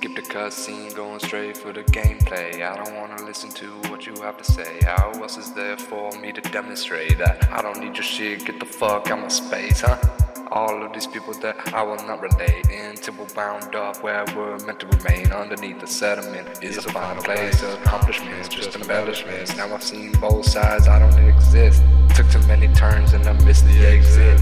the cutscene, going straight for the gameplay. I don't wanna listen to what you have to say. How else is there for me to demonstrate that I don't need your shit? Get the fuck out my space, huh? All of these people that I will not relate into we're bound up where we're meant to remain underneath the sediment is a final place accomplishments, just embellishments. Now I've seen both sides, I don't exist. Took too many turns and I missed the exit,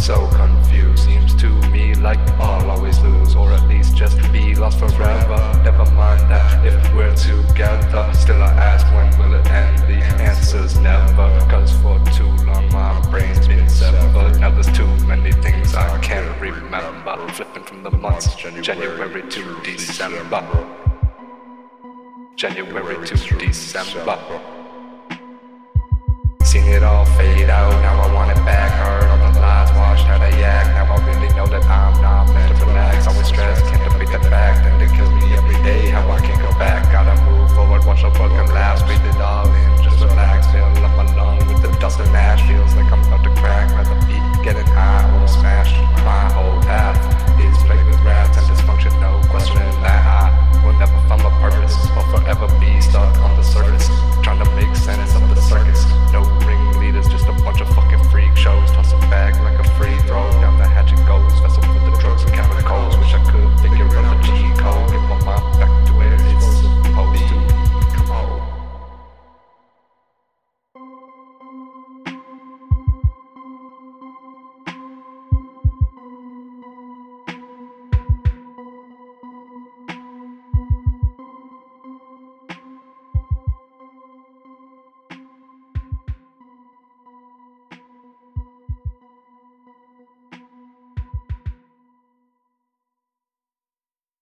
so confused. Seems to me like I'll always lose, or at least just be lost forever. Never mind that if we're together. Still, I ask when will it end? The answer's never. Cause for too long my brain's been severed. Now there's too many things I can't remember. Flipping from the months, January to December. January to December. Seen it all fade out, now I want it back.